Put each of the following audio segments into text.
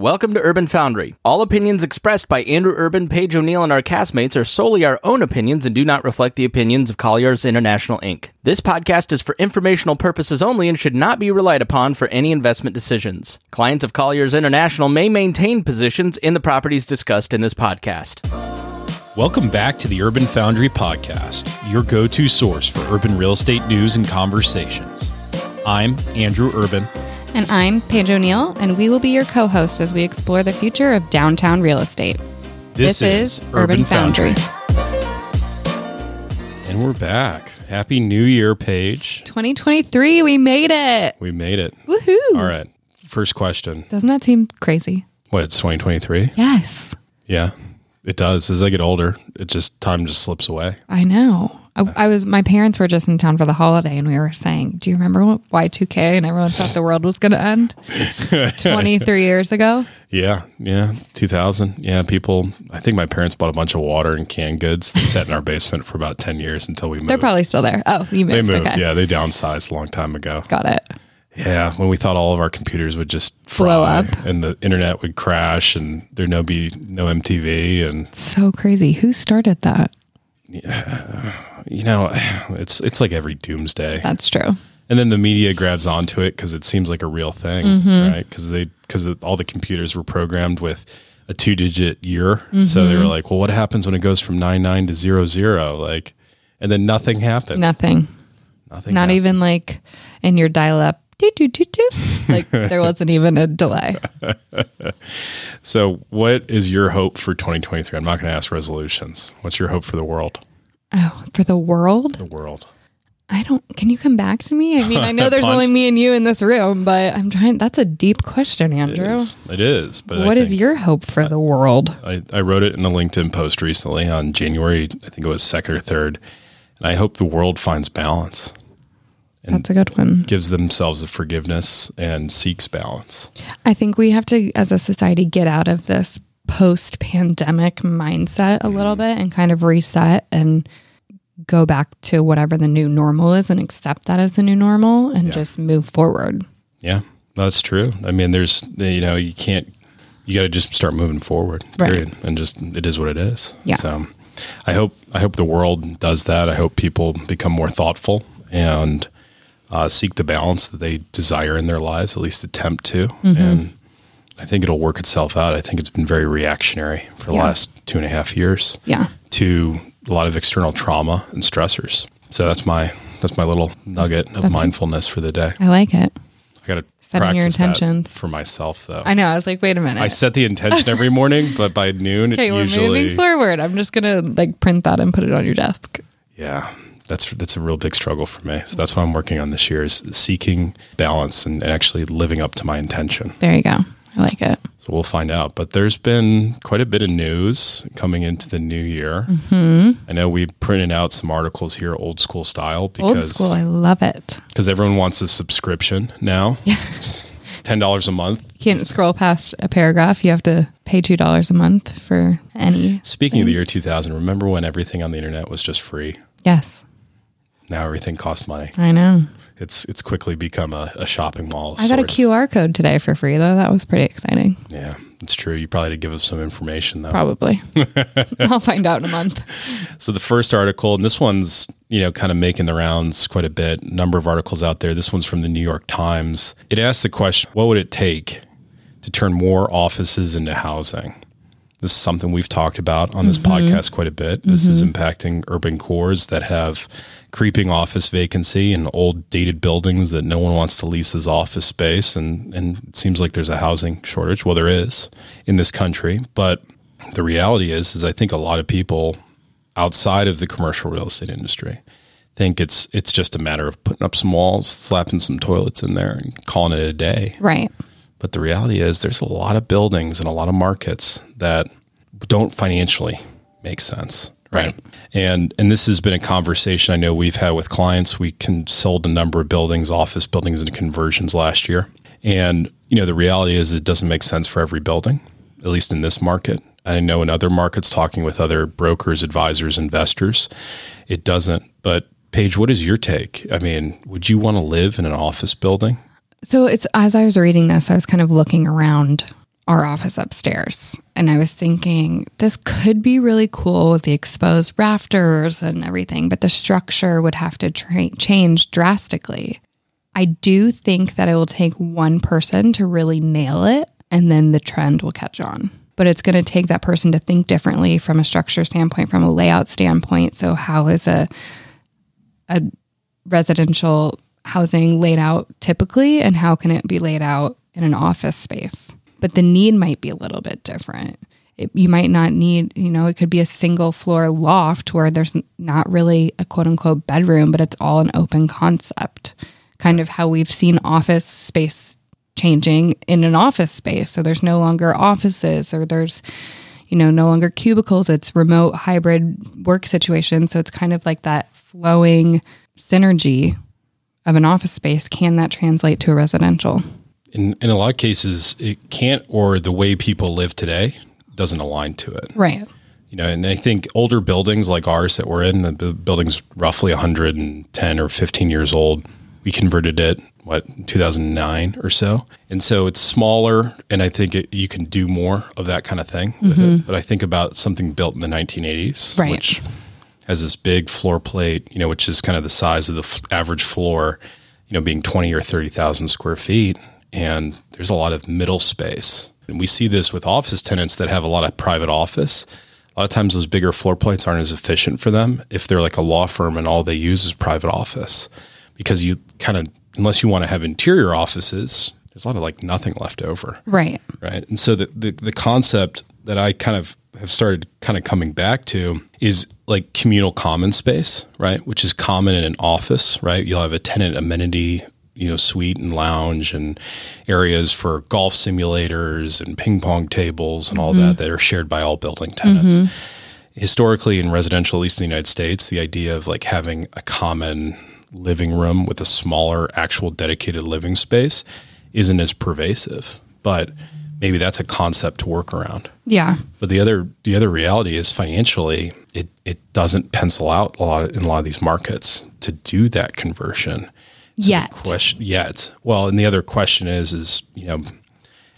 Welcome to Urban Foundry. All opinions expressed by Andrew Urban, Paige O'Neill, and our castmates are solely our own opinions and do not reflect the opinions of Colliers International Inc. This podcast is for informational purposes only and should not be relied upon for any investment decisions. Clients of Colliers International may maintain positions in the properties discussed in this podcast. Welcome back to the Urban Foundry Podcast, your go to source for urban real estate news and conversations. I'm Andrew Urban. And I'm Paige O'Neill, and we will be your co host as we explore the future of downtown real estate. This, is, Urban Foundry. And we're back. Happy New Year, Paige. 2023, we made it. We made it. Woohoo. All right. First question. Doesn't that seem crazy? What, it's 2023? Yes, Yeah, it does. As I get older, it just, time just slips away. I know. I, I was, my parents were just in town for the holiday, and we were saying, Do you remember Y2K? And everyone thought the world was going to end 23 years ago. Yeah, yeah. 2000. Yeah, people, I think my parents bought a bunch of water and canned goods that sat in our basement for about 10 years until we moved. They're probably still there. Oh, you moved. they moved. Okay. Yeah, they downsized a long time ago. Got it. Yeah, when we thought all of our computers would just Blow up. and the internet would crash and there'd no be no MTV and So crazy. Who started that? You know it's it's like every doomsday. That's true. And then the media grabs onto it because it seems like a real thing, Mm-hmm. right? Because they because all the computers were programmed with a two digit year, so Mm-hmm. they were like, well, what happens when it goes from nine nine to zero zero? Like, and then nothing happened. Nothing. Nothing. Not happened. even like in your dial up. Like there wasn't even a delay. So, what is your hope for 2023? I'm not going to ask resolutions. What's your hope for the world? Oh, for the world? The world. I don't. Can you come back to me? I mean, I know there's only me and you in this room, but I'm trying. That's a deep question, Andrew. is. It is. But What I is your hope for the world? I, I wrote it in a LinkedIn post recently on January, I think it was second or third. And I hope the world finds balance, That's a good one. gives themselves a forgiveness, and seeks balance. I think we have to, as a society, get out of this post pandemic mindset a little bit and kind of reset and go back to whatever the new normal is and accept that as the new normal and just move forward. Yeah, that's true. I mean, there's, you know, you can't, you got to just start moving forward, Right. period. And just, it is what it is. Yeah. So I hope, I hope the world does that. I hope people become more thoughtful and uh, seek the balance that they desire in their lives, at least attempt to. Mm-hmm. And I think it'll work itself out. I think it's been very reactionary for the Yeah. last two and a half years Yeah. to a lot of external trauma and stressors. So that's my, that's my little nugget of mindfulness for the day. I like it. I got to Setting your intentions. for myself, though. I know. I was like, wait a minute. I set the intention every morning, but by noon, okay, it we're usually moving forward. I'm just gonna like print that and put it on your desk. yeah. That's that's a real big struggle for me. So that's what I'm working on this year is seeking balance and, and actually living up to my intention. There you go. I like it. So we'll find out. But there's been quite a bit of news coming into the new year. Mm-hmm. I know we printed out some articles here, old school style, Old because school. I love it. because everyone wants a subscription now. Ten dollars a month. Can't scroll past a paragraph. You have to pay two dollars a month for any. Speaking of the year 2000, remember when everything on the internet was just free? Yes, Now everything costs money. I know. It's it's quickly become a, a shopping mall. I got a. QR code today for free though. That was pretty exciting. Yeah, it's true. You probably did give us some information though. Probably. I'll find out in a month. So the first article, and this one's you know kind of making the rounds quite a bit. Number of articles out there. This one's from the New York Times. It asks the question: What would it take to turn more offices into housing? This is something we've talked about on this mm-hmm. podcast quite a bit. This is mm-hmm. impacting urban cores that have creeping office vacancy and old dated buildings that no one wants to lease as office space. And, and it seems like there's a housing shortage. Well, there is in this country. But the reality is, is I think a lot of people outside of the commercial real estate industry think it's it's just a matter of putting up some walls, slapping some toilets in there and calling it a day. Right. But the reality is, there's a lot of buildings and a lot of markets that don't financially make sense. Right. And and this has been a conversation I know we've had with clients. We can sold a number of buildings, office buildings and conversions last year. And you know, the reality is it doesn't make sense for every building, at least in this market. I know in other markets talking with other brokers, advisors, investors, it doesn't. But Paige, what is your take? I mean, would you want to live in an office building? So it's as I was reading this, I was kind of looking around our office upstairs. And I was thinking, this could be really cool with the exposed rafters and everything, but the structure would have to tra- change drastically. I do think that it will take one person to really nail it, and then the trend will catch on. But it's going to take that person to think differently from a structure standpoint, from a layout standpoint. So, how is a a residential housing laid out typically, and how can it be laid out in an office space? But the need might be a little bit different. It, you might not need, you know, it could be a single floor loft where there's not really a quote unquote bedroom, but it's all an open concept. Kind of how we've seen office space changing in an office space. So there's no longer offices or there's, you know, no longer cubicles. It's remote hybrid work situation. So it's kind of like that flowing synergy of an office space. Can that translate to a residential? In in a lot of cases, it can't, or the way people live today doesn't align to it. Right. You know, and I think older buildings like ours that we're in, the building's roughly 110 or 15 years old. We converted it what 2009 or so, and so it's smaller, and I think it, you can do more of that kind of thing with it. Mm-hmm. But I think about something built in the 1980s, Right. which has this big floor plate, you know, which is kind of the size of the f- average floor, you know, being 20 or 30,000 square feet. And there's a lot of middle space. And we see this with office tenants that have a lot of private office. A lot of times those bigger floor plates aren't as efficient for them if they're like a law firm and all they use is private office. Because you kind of, unless you want to have interior offices, there's a lot of like nothing left over Right. right? And so the, the the concept that I kind of have started kind of coming back to is like communal common space, right? Which is common in an office, right? You'll have a tenant amenity, you know, suite and lounge and areas for golf simulators and ping pong tables and all that mm-hmm. that are shared by all building tenants. Mm-hmm. Historically, in residential, at least in the United States, the idea of like having a common living room with a smaller actual dedicated living space isn't as pervasive. But maybe that's a concept to work around. Yeah. But the other the other reality is financially it it doesn't pencil out a lot in a lot of these markets to do that conversion. So Yet. question yet. Well, and the other question is is, you know,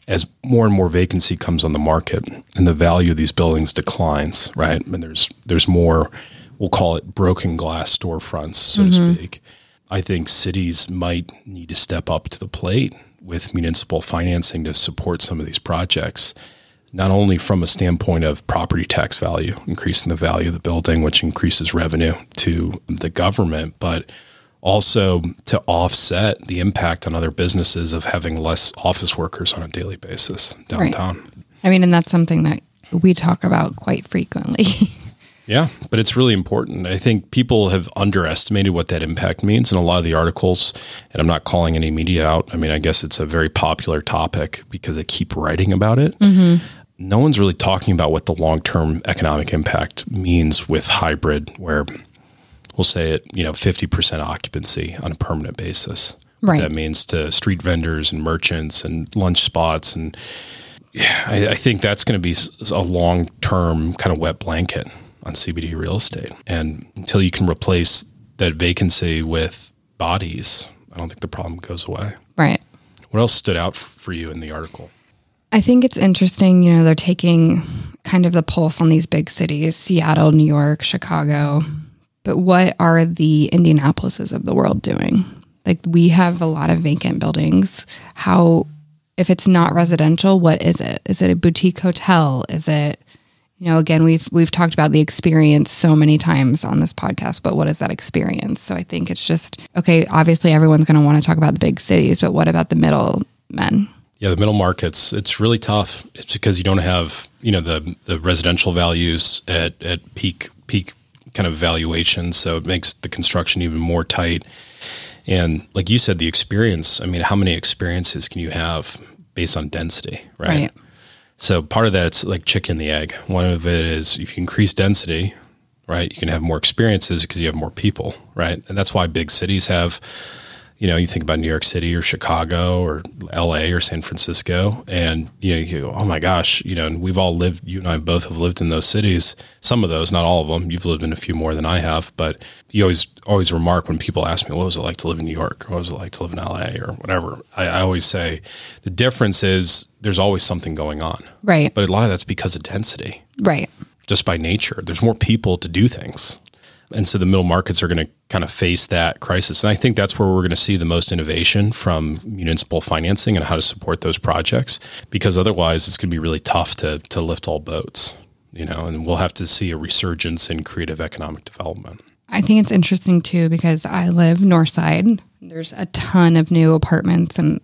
as more and more vacancy comes on the market and the value of these buildings declines, right? And there's there's more we'll call it broken glass storefronts, so to mm-hmm. speak. I think cities might need to step up to the plate with municipal financing to support some of these projects, not only from a standpoint of property tax value, increasing the value of the building, which increases revenue to the government, but also to offset the impact on other businesses of having less office workers on a daily basis downtown. I mean, and that's something that we talk about quite frequently. Yeah, but it's really important. I think people have underestimated what that impact means in a lot of the articles, and I'm not calling any media out. I mean, I guess it's a very popular topic because they keep writing about it. Mm-hmm. No one's really talking about what the long term economic impact means with hybrid, where we'll say it, you know, 50% occupancy on a permanent basis. Right. that means to street vendors and merchants and lunch spots. And yeah, I, I think that's going to be a long term kind of wet blanket on CBD real estate. And until you can replace that vacancy with bodies, I don't think the problem goes away. right. What else stood out for you in the article? I think it's interesting, you know, they're taking kind of the pulse on these big cities, Seattle, New York, Chicago. But what are the Indianapolises of the world doing? Like we have a lot of vacant buildings. How if it's not residential, what is it? Is it a boutique hotel? Is it you know, again, we've we've talked about the experience so many times on this podcast, but what is that experience? So I think it's just okay, obviously everyone's going to want to talk about the big cities, but what about the middle men? Yeah, the middle markets, it's really tough. It's because you don't have, you know, the the residential values at, at peak peak kind of valuation. So it makes the construction even more tight. And like you said, the experience, I mean, how many experiences can you have based on density, right? Right. So part of that it's like chicken and the egg. One of it is if you increase density, right, you can have more experiences because you have more people, right? And that's why big cities have you know, you think about New York City or Chicago or LA or San Francisco, and you know, you go, oh my gosh, you know, and we've all lived. You and I both have lived in those cities. Some of those, not all of them. You've lived in a few more than I have, but you always always remark when people ask me, what was it like to live in New York? Or what was it like to live in LA or whatever? I, I always say the difference is there's always something going on, Right. but a lot of that's because of density Right. just by nature. There's more people to do things. And so the middle markets are going to kind of face that crisis. And I think that's where we're going to see the most innovation from municipal financing and how to support those projects because otherwise it's going to be really tough to, to lift all boats, you know, and we'll have to see a resurgence in creative economic development. I think it's interesting too because I live north side. There's a ton of new apartments and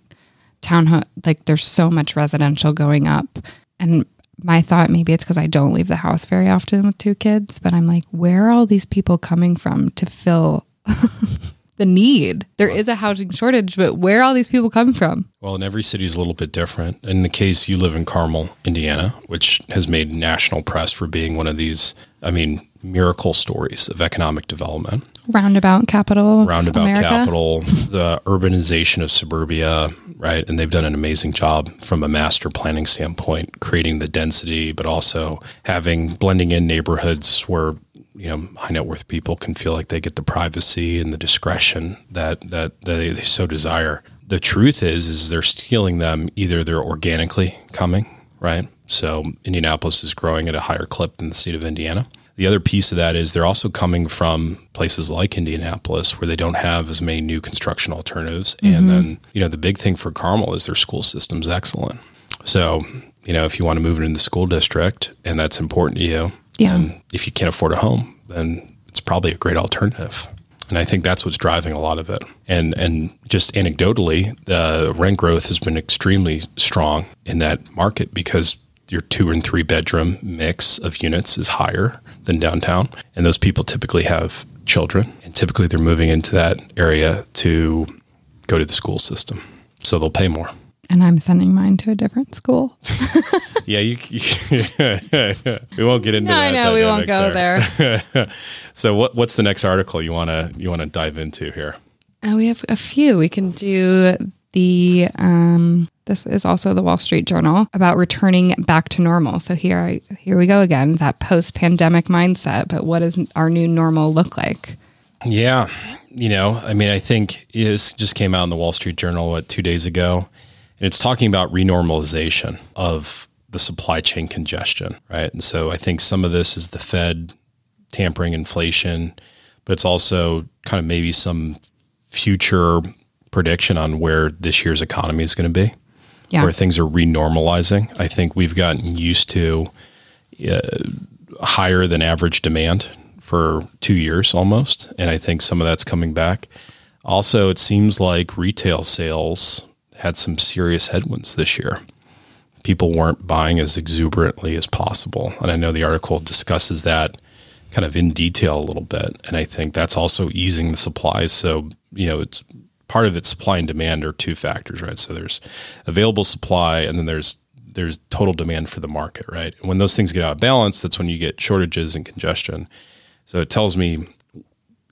townhome. Like there's so much residential going up, and my thought maybe it's because I don't leave the house very often with two kids. But I'm like, where are all these people coming from to fill the need? There is a housing shortage, but where are all these people come from? Well, and every city is a little bit different. In the case you live in Carmel, Indiana, which has made national press for being one of these, I mean, miracle stories of economic development. Roundabout capital, roundabout America. capital, the urbanization of suburbia, right? And they've done an amazing job from a master planning standpoint, creating the density, but also having blending in neighborhoods where you know high net worth people can feel like they get the privacy and the discretion that that, they, they so desire. The truth is, is they're stealing them. Either they're organically coming, right? So Indianapolis is growing at a higher clip than the state of Indiana. The other piece of that is they're also coming from places like Indianapolis where they don't have as many new construction alternatives. And mm-hmm. then, you know, the big thing for Carmel is their school system's excellent. So, you know, if you want to move into the school district and that's important to you, Yeah. and if you can't afford a home, then it's probably a great alternative. And I think that's what's driving a lot of it. And and just anecdotally, the rent growth has been extremely strong in that market because your two and three bedroom mix of units is higher than downtown. And those people typically have children and typically they're moving into that area to go to the school system. So they'll pay more. And I'm sending mine to a different school. Yeah, you, we won't get into No, I that. know we won't go there. So what what's the next article you want to you want to dive into here? Uh, we have a few. We can do the. Um, this is also the Wall Street Journal about returning back to normal. So here, I, here we go again. That post-pandemic mindset. But what does our new normal look like? Yeah, you know, I mean, I think this just came out in the Wall Street Journal what two days ago, and it's talking about renormalization of the supply chain congestion, right? And so I think some of this is the Fed tampering inflation, but it's also kind of maybe some future prediction on where this year's economy is going to be. Yeah. where things are renormalizing. I think we've gotten used to uh, higher than average demand for two years almost, and I think some of that's coming back. Also, it seems like retail sales had some serious headwinds this year. People weren't buying as exuberantly as possible, and I know the article discusses that kind of in detail a little bit, and I think that's also easing the supplies. So you know, it's part of its supply and demand are two factors, right? So there's available supply and then there's there's total demand for the market, right? And when those things get out of balance, that's when you get shortages and congestion. So it tells me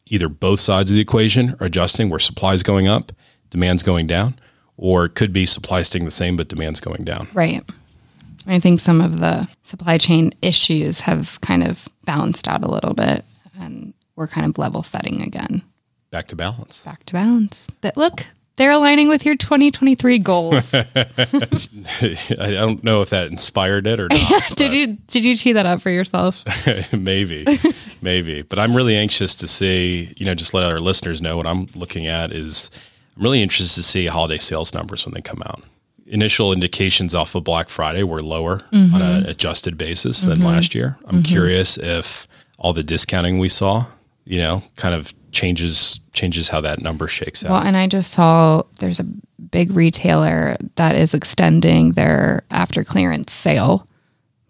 either both sides of the equation are adjusting where supply is going up, demand's going down, or it could be supply staying the same but demand's going down. Right. I think some of the supply chain issues have kind of balanced out a little bit, and we're kind of level setting again, Back to balance. back to balance. That look, they're aligning with your 2023 goals. I don't know if that inspired it or not. did you did you tee that up for yourself? maybe, maybe. But I'm really anxious to see, you know, just let our listeners know what I'm looking at is I'm really interested to see holiday sales numbers when they come out. Initial indications off of Black Friday were lower on an mm-hmm. adjusted basis than mm-hmm. last year. I'm mm-hmm. curious if all the discounting we saw, you know, kind of changes changes how that number shakes out. Well, and I just saw there's a big retailer that is extending their after clearance sale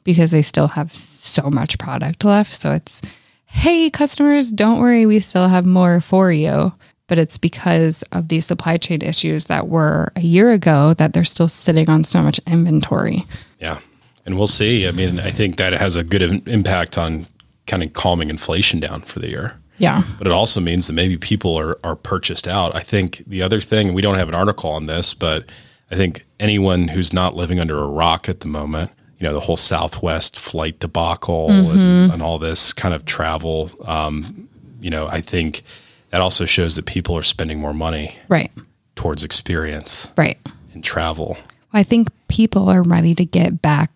because they still have so much product left. So it's, hey, customers, don't worry, we still have more for you. But it's because of these supply chain issues that were a year ago that they're still sitting on so much inventory. Yeah. And we'll see. I mean, I think that has a good impact on kind of calming inflation down for the year. Yeah. but it also means that maybe people are, are purchased out. I think the other thing, we don't have an article on this, but I think anyone who's not living under a rock at the moment, you know, the whole Southwest flight debacle and, and all this kind of travel, um, you know, I think that also shows that people are spending more money Right. towards experience Right. and travel. I think people are ready to get back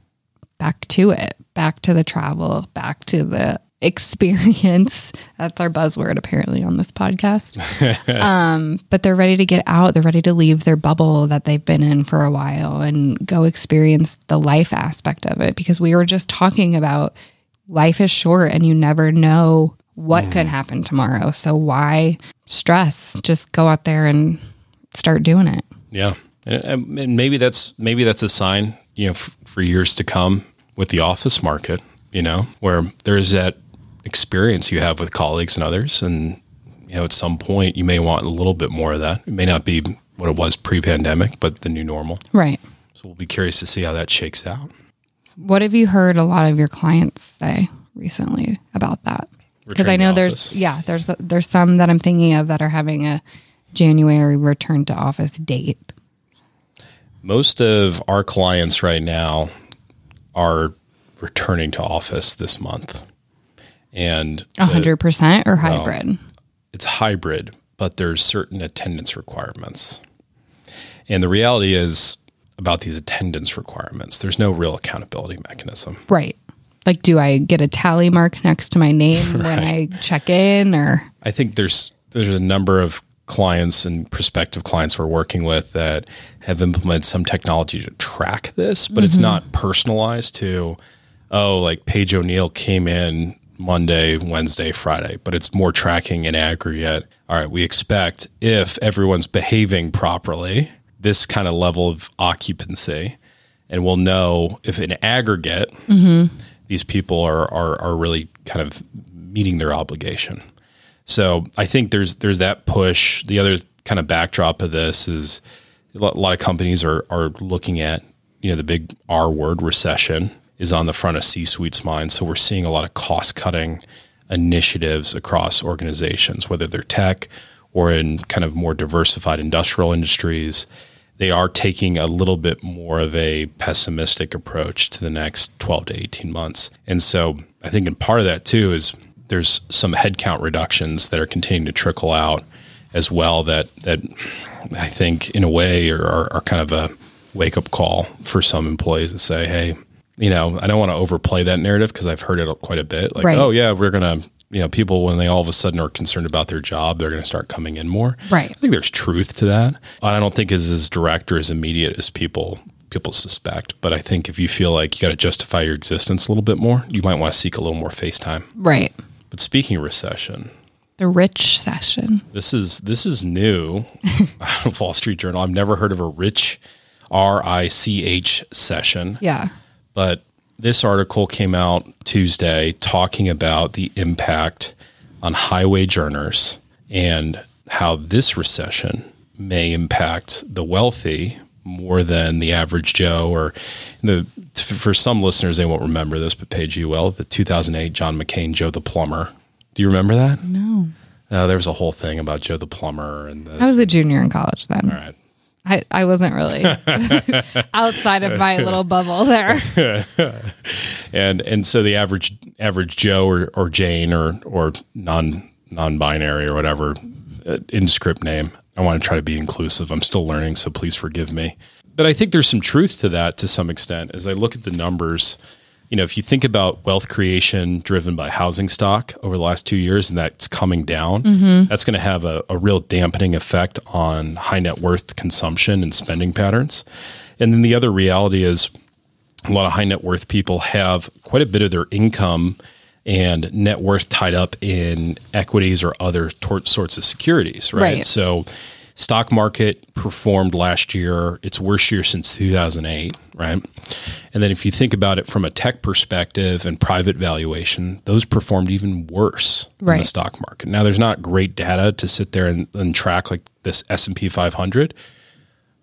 back to it, back to the travel, back to the experience. That's our buzzword apparently on this podcast. um, but they're ready to get out. They're ready to leave their bubble that they've been in for a while and go experience the life aspect of it. Because we were just talking about life is short and you never know what could happen tomorrow. So why stress? Just go out there and start doing it. Yeah, and, and maybe that's maybe that's a sign, you know, f- for years to come with the office market, you know, where there's that experience you have with colleagues and others, and you know, at some point you may want a little bit more of that. It may not be what it was pre-pandemic, but the new normal. Right. So we'll be curious to see how that shakes out. What have you heard a lot of your clients say recently about that? Because I know there's yeah, there's there's some that I'm thinking of that are having a January return to office date. Most of our clients right now are returning to office this month, and A hundred percent or hybrid. it's hybrid, but there's certain attendance requirements. And the reality is about these attendance requirements, there's no real accountability mechanism. Right. Like do I get a tally mark next to my name when I check in or I think there's there's a number of clients and prospective clients we're working with that have implemented some technology to track this, but it's mm-hmm. not personalized to oh, like Paige O'Neill came in Monday, Wednesday, Friday, but it's more tracking in aggregate. All right, we expect if everyone's behaving properly, this kind of level of occupancy, and we'll know if in aggregate these people are, are are really kind of meeting their obligation. So I think there's there's that push. The other kind of backdrop of this is a lot a lot of companies are are looking at you know the big R word recession is on the front of C-suite's mind. So we're seeing a lot of cost cutting initiatives across organizations, whether they're tech or in kind of more diversified industrial industries. They are taking a little bit more of a pessimistic approach to the next 12 to 18 months. And so I think in part of that too is there's some headcount reductions that are continuing to trickle out as well that that I think in a way are, are kind of a wake up call for some employees to say, hey, you know, I don't want to overplay that narrative because I've heard it quite a bit. Like, Right. oh yeah, we're gonna, you know, people when they all of a sudden are concerned about their job, they're going to start coming in more. Right. I think there's truth to that. I don't think is as direct or as immediate as people people suspect. But I think if you feel like you got to justify your existence a little bit more, you might want to seek a little more face time. right. But speaking of recession, The rich session. this is this is new out of Wall Street Journal. I've never heard of a rich R I C H session, Yeah. But this article came out Tuesday talking about the impact on high wage earners and how this recession may impact the wealthy more than the average Joe or the for some listeners they won't remember this but Paige you will the 2008 John McCain Joe the plumber. Do you remember that? No. Uh, there was a whole thing about Joe the plumber and this. I was a junior in college then. All right. I, I wasn't really outside of my little bubble there. and and so the average average Joe or, or Jane or or non non binary or whatever uh, in script name. I want to try to be inclusive. I'm still learning, so please forgive me. But I think there's some truth to that to some extent. As I look at the numbers, you know, if you think about wealth creation driven by housing stock over the last two years, and that's coming down, mm-hmm. that's going to have a, a real dampening effect on high net worth consumption and spending patterns. And then the other reality is a lot of high net worth people have quite a bit of their income and net worth tied up in equities or other tor- sorts of securities, right? Right. So, stock market performed last year its worst year since 2008, right? And then if you think about it from a tech perspective and private valuation, those performed even worse than the stock market. Now, there's not great data to sit there and, and track like this S&P 500,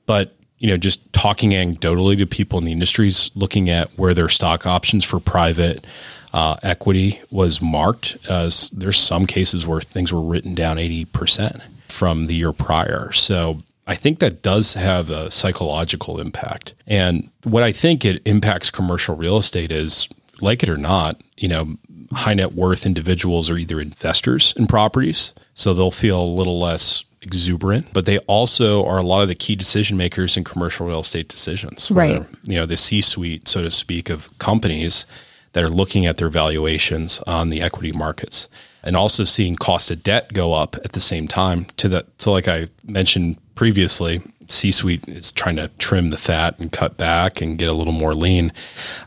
but you know just talking anecdotally to people in the industries looking at where their stock options for private Uh, equity was marked. Uh, there's some cases where things were written down 80% from the year prior. So I think that does have a psychological impact. And what I think it impacts commercial real estate is, like it or not, you know, high net worth individuals are either investors in properties, so they'll feel a little less exuberant, but they also are a lot of the key decision makers in commercial real estate decisions. Right. you know, the C suite, so to speak, of companies that are looking at their valuations on the equity markets and also seeing cost of debt go up at the same time to the so like I mentioned previously, C suite is trying to trim the fat and cut back and get a little more lean.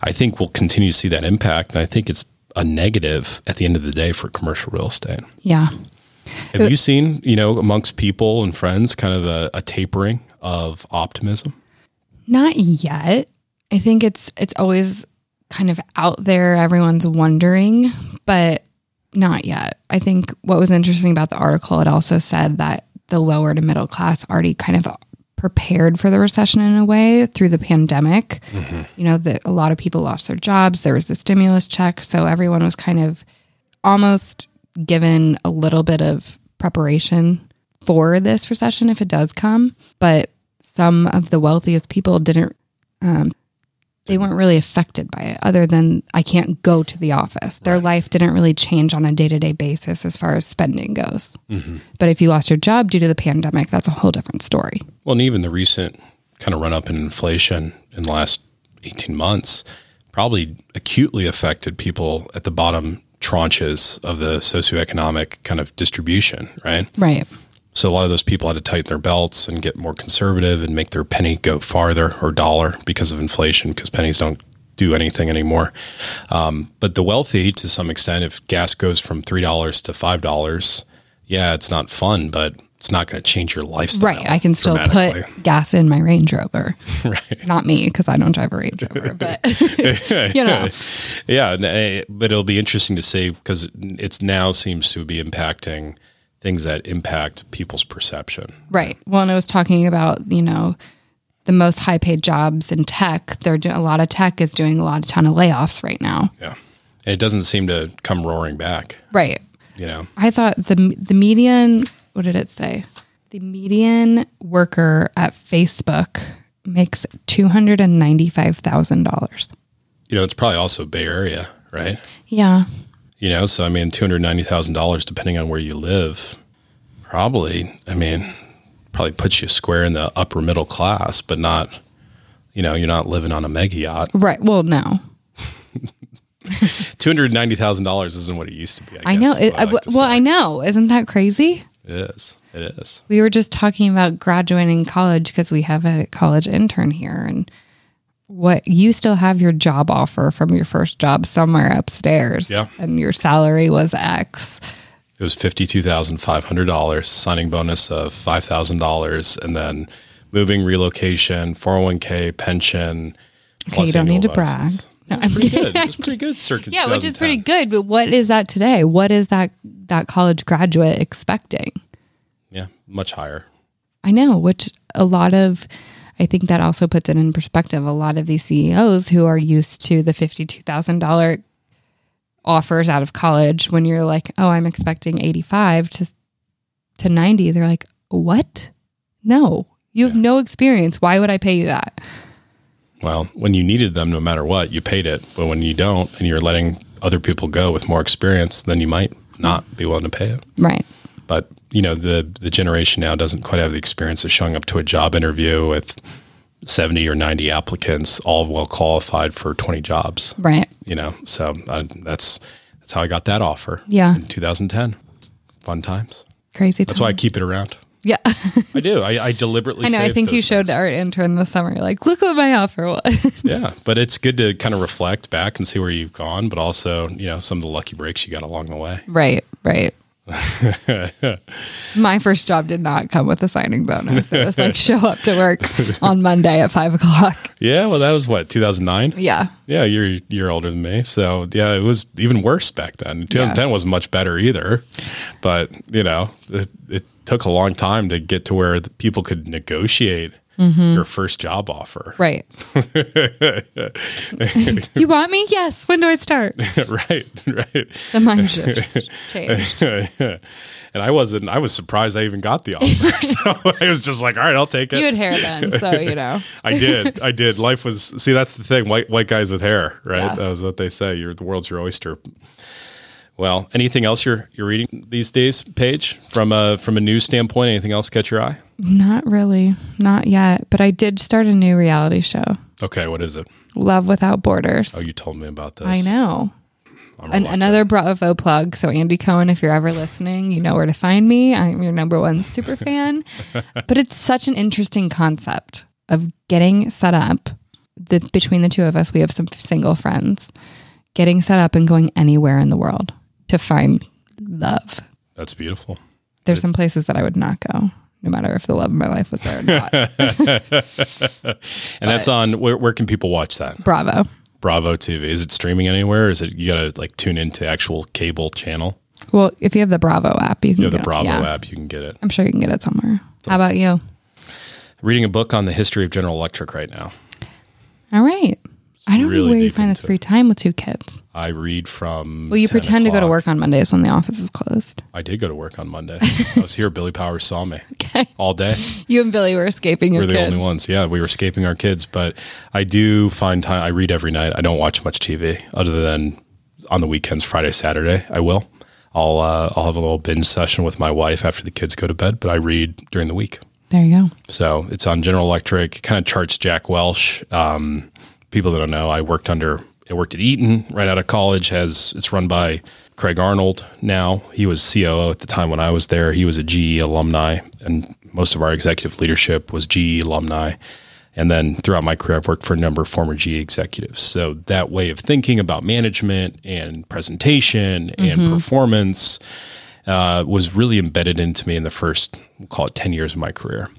I think we'll continue to see that impact. And I think it's a negative at the end of the day for commercial real estate. Yeah. Have you seen, you know, amongst people and friends kind of a, a tapering of optimism? Not yet. I think it's it's always kind of out there. Everyone's wondering, but not yet. I think what was interesting about the article, it also said that the lower to middle class already kind of prepared for the recession in a way through the pandemic. You know, that a lot of people lost their jobs. There was the stimulus check, so everyone was kind of almost given a little bit of preparation for this recession if it does come. But some of the wealthiest people didn't. Um, they weren't really affected by it, other than I can't go to the office. Their life didn't really change on a day to day basis as far as spending goes. Mm-hmm. But if you lost your job due to the pandemic, that's a whole different story. Well, and even the recent kind of run up in inflation in the last 18 months probably acutely affected people at the bottom tranches of the socioeconomic kind of distribution, right? Right. So a lot of those people had to tighten their belts and get more conservative and make their penny go farther or dollar because of inflation, because pennies don't do anything anymore. Um, but the wealthy, to some extent, if gas goes from three dollars to five dollars, yeah, it's not fun, but it's not going to change your lifestyle. Right. I can still put gas in my Range Rover. right. Not me, because I don't drive a Range Rover, but you know, Yeah, eh, but it'll be interesting to see because it's now seems to be impacting things that impact people's perception. right. Well, and I was talking about, you know, the most high paid jobs in tech. They're doing a lot of tech is doing a lot of ton of layoffs right now. Yeah, and it doesn't seem to come roaring back. Right. You know, I thought the the median. What did it say? The median worker at Facebook makes two hundred and ninety five thousand dollars. you know, it's probably also Bay Area, right? Yeah. You know, so I mean, two hundred ninety thousand dollars, depending on where you live, probably. I mean, probably puts you square in the upper middle class, but not. You know, you're not living on a mega yacht. Right. Well, no. Two hundred ninety thousand dollars isn't what it used to be. I, I know. guess, It, I like well, say. I know. Isn't that crazy? It is. It is. We were just talking about graduating college because we have a college intern here, and what you still have your job offer from your first job somewhere upstairs. Yeah. And your salary was X. It was fifty-two thousand five hundred dollars, signing bonus of five thousand dollars, and then moving, relocation, four hundred one k, pension. Okay, you don't need to brag. bonuses. No, It's pretty good. It's pretty good. Circa Yeah, which is pretty good. But what is that today? What is that that college graduate expecting? Yeah, much higher. I know, which a lot of I think that also puts it in perspective. A lot of these CEOs who are used to the fifty-two thousand dollar offers out of college, when you're like, "Oh, I'm expecting eighty-five to to ninety, they're like, "What? No, you have no experience. Why would I pay you that?" Well, when you needed them, no matter what, you paid it. But when you don't, and you're letting other people go with more experience, then you might not be willing to pay it. Right. But you know, the the generation now doesn't quite have the experience of showing up to a job interview with seventy or ninety applicants, all well qualified for twenty jobs. Right. You know, so uh, that's that's how I got that offer. Yeah. in 2010. Fun times. Crazy. That's why I keep it around. Yeah. I do. I, I deliberately. I know. I think you showed things. art intern this summer. You're like, look what my offer was. Yeah, but it's good to kind of reflect back and see where you've gone, but also you know some of the lucky breaks you got along the way. right. Right. my first job did not come with a signing bonus. It was like show up to work on Monday at five o'clock. Yeah, well, that was what 2009. Yeah. Yeah, you're you're older than me, so yeah, it was even worse back then. 2010 wasn't much better either, but you know, it, it took a long time to get to where people could negotiate Mm-hmm. your first job offer. Right. you want me? Yes. When do I start? right, right. The mind shift changed. and I wasn't. I was surprised I even got the offer. so I was just like, all right, I'll take it. You had hair then, so you know. I did. I did. Life was. See, that's the thing. White white guys with hair, right? Yeah. That was what they say. You're the world's your oyster. Well, anything else you're you're reading these days, Paige? From a from a news standpoint, anything else catch your eye? Not really. Not yet. But I did start a new reality show. Okay, what is it? Love Without Borders. Oh, you told me about this. I know. An- another Bravo plug. So, Andy Cohen, if you're ever listening, you know where to find me. I'm your number one super fan. but it's such an interesting concept of getting set up. The, between the two of us, we have some single friends getting set up and going anywhere in the world to find love. That's beautiful. There's some places that I would not go, no matter if the love of my life was there or not. And that's on where where can people watch that? Bravo. Bravo TV. Is it streaming anywhere? Is it you gotta like tune into actual cable channel? Well, if you have the Bravo app, you can You have the it. Bravo Yeah. app, you can get it. I'm sure you can get it somewhere. How about you? Reading a book on the history of General Electric right now. All right. I don't really know where you find this free time with two kids. I read from Well, you 10 pretend to go to work on Mondays when the office is closed. I did go to work on Monday. I was here. Billy Powers saw me Okay. all day. You and Billy were escaping your We're the kids. only ones. Yeah, we were escaping our kids, but I do find time. I read every night. I don't watch much TV other than on the weekends, Friday, Saturday. I will. I'll uh, I'll have a little binge session with my wife after the kids go to bed, but I read during the week. There you go. So it's on General Electric. Kind of charts Jack Welch. Um, people that don't know, I worked under. I worked at Eaton right out of college. Has it's run by Craig Arnold now. He was COO at the time when I was there. He was a GE alumni, and most of our executive leadership was GE alumni. And then throughout my career, I've worked for a number of former GE executives. So that way of thinking about management and presentation and performance uh, was really embedded into me in the first, we'll call it 10 years of my career.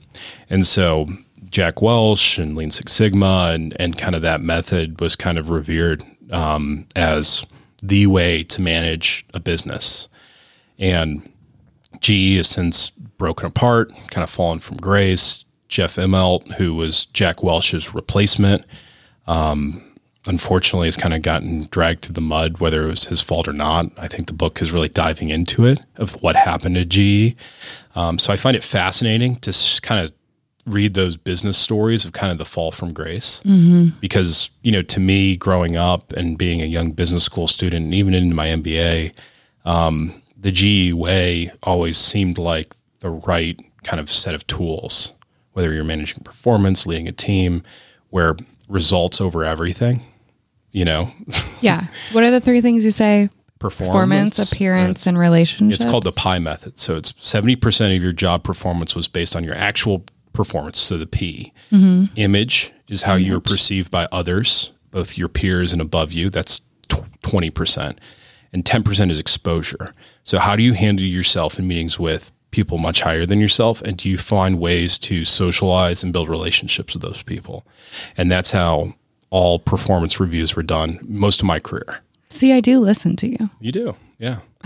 And so Jack Welch and Lean Six Sigma and, and kind of that method was kind of revered um, as the way to manage a business. And GE has since broken apart, kind of fallen from grace. Jeff Immelt, who was Jack Welch's replacement, um, unfortunately has kind of gotten dragged through the mud, whether it was his fault or not. I think the book is really diving into it of what happened to GE. Um, so I find it fascinating to kind of read those business stories of kind of the fall from grace because you know to me growing up and being a young business school student and even into my MBA um, the GE way always seemed like the right kind of set of tools whether you're managing performance leading a team where results over everything you know Yeah. What are the three things you say? performance, Performance, appearance, that's- and relationships. it's called the PIE method so it's 70% of your job performance was based on your actual performance so the p. Mm-hmm. Image is how you're perceived by others both your peers and above you. That's 20% and 10% is exposure. So how do you handle yourself in meetings with people much higher than yourself? And do you find ways to socialize and build relationships with those people? And that's how all performance reviews were done most of my career. See, I do listen to you. you do, yeah.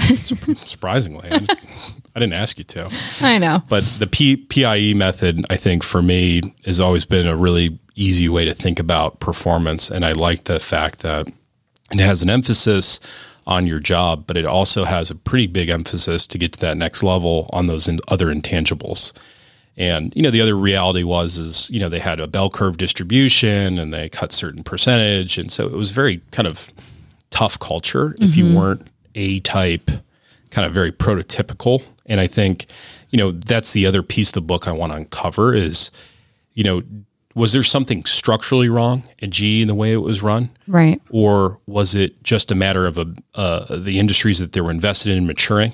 Surprisingly, I, didn't ask you to. I know. But the P, PIE method, I think, for me, has always been a really easy way to think about performance, and I like the fact that it has an emphasis on your job, but it also has a pretty big emphasis to get to that next level on those in, other intangibles. And you know, the other reality was is you know they had a bell curve distribution and they cut certain percentage, and so it was very kind of tough culture if you mm-hmm. weren't a type, kind of very prototypical. And I think you know that's the other piece of the book I want to uncover is you know was there something structurally wrong at GE in the way it was run? Right. or was it just a matter of a, uh, the industries that they were invested in maturing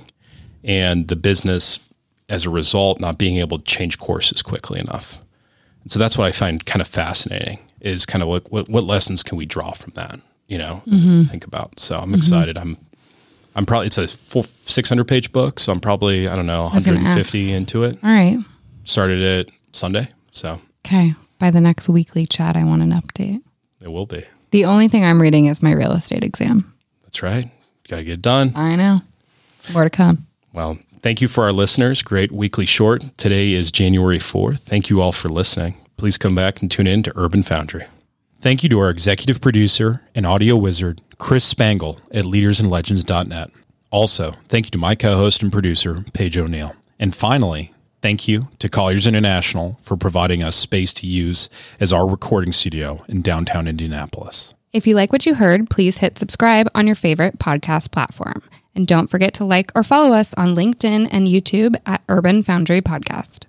and the business as a result not being able to change courses quickly enough and so that's what i find kind of fascinating is kind of what, what, what lessons can we draw from that you know think about so i'm excited i'm i'm probably it's a full 600 page book so i'm probably i don't know was 150 into it All right. started it sunday so Okay. By the next weekly chat, I want an update. it will be The only thing I'm reading is my real estate exam. that's right got to get it done I know. More to come. Well, thank you for our listeners. Great weekly short. Today is January 4th. Thank you all for listening. please come back and tune in to Urban Foundry. Thank you to our executive producer and audio wizard, Chris Spangle at leadersandlegends.net. Also, thank you to my co host and producer, Paige O'Neill. And finally, thank you to Colliers International for providing us space to use as our recording studio in downtown Indianapolis. If you like what you heard, please hit subscribe on your favorite podcast platform. And don't forget to like or follow us on LinkedIn and YouTube at Urban Foundry Podcast.